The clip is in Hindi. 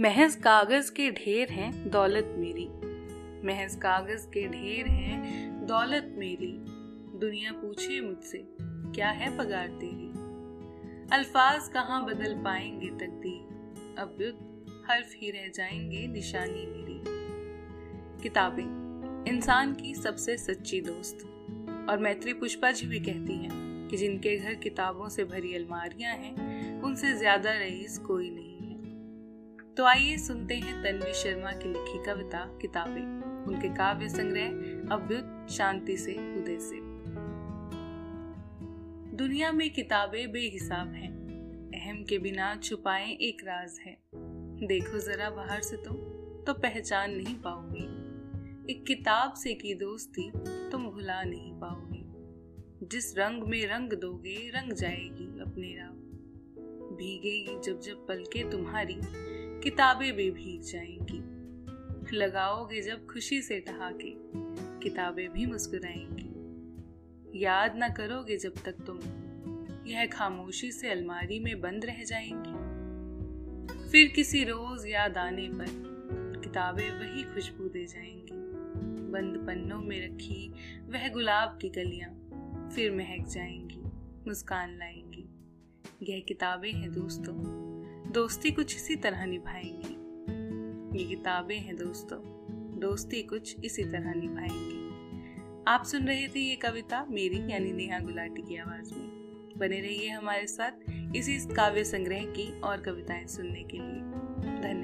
महज कागज़ के ढेर हैं, दौलत मेरी। महज कागज़ के ढेर हैं, दौलत मेरी। दुनिया पूछे मुझसे, क्या है पगार तेरी? अल्फाज कहाँ बदल पाएँगे तकदीर? अब युद्ध हर्फ ही रह जाएँगे निशानी मेरी। किताबें, इंसान की सबसे सच्ची दोस्त। और मैत्री पुष्पा जी भी कहती हैं कि जिनके घर किताबों से भरी अलमारियाँ हैं, उनसे ज़्यादा रईस कोई नहीं। तो आइए सुनते हैं तन्वी शर्मा की लिखी कविता, किताबें। उनके काव्य संग्रह, अभ्युत शांति से, उदय से। दुनिया में किताबें बेहिसाब हैं। अहम के बिना छुपाए एक राज है। देखो जरा बाहर से तुम तो पहचान नहीं पाओगे। एक किताब से की दोस्ती, तुम भुला नहीं पाओगे। जिस रंग में रंग दोगे, रंग जाएगी अपने राव भीगेगी जब जब पलके तुम्हारी किताबें भी भीग जाएँगी। लगाओगे जब खुशी से ठहाके, किताबें भी मुस्कुराएँगी। याद ना करोगे जब तक तुम, यह खामोशी से अलमारी में बंद रह जाएँगी। फिर किसी रोज याद आने पर किताबें वही खुशबू दे जाएँगी। बंद पन्नों में रखी वह गुलाब की कलियाँ फिर महक जाएँगी, मुस्कान लाएँगी। यह किताबें हैं दोस्तों। दोस्ती कुछ इसी तरह निभाएँगी। ये किताबें हैं दोस्तों, दोस्ती कुछ इसी तरह निभाएँगी। आप सुन रहे थे ये कविता मेरी यानी नेहा गुलाटी की आवाज़ में। बने रहिए हमारे साथ इसी काव्य संग्रह की और कविताएँ सुनने के लिए। धन्यवाद।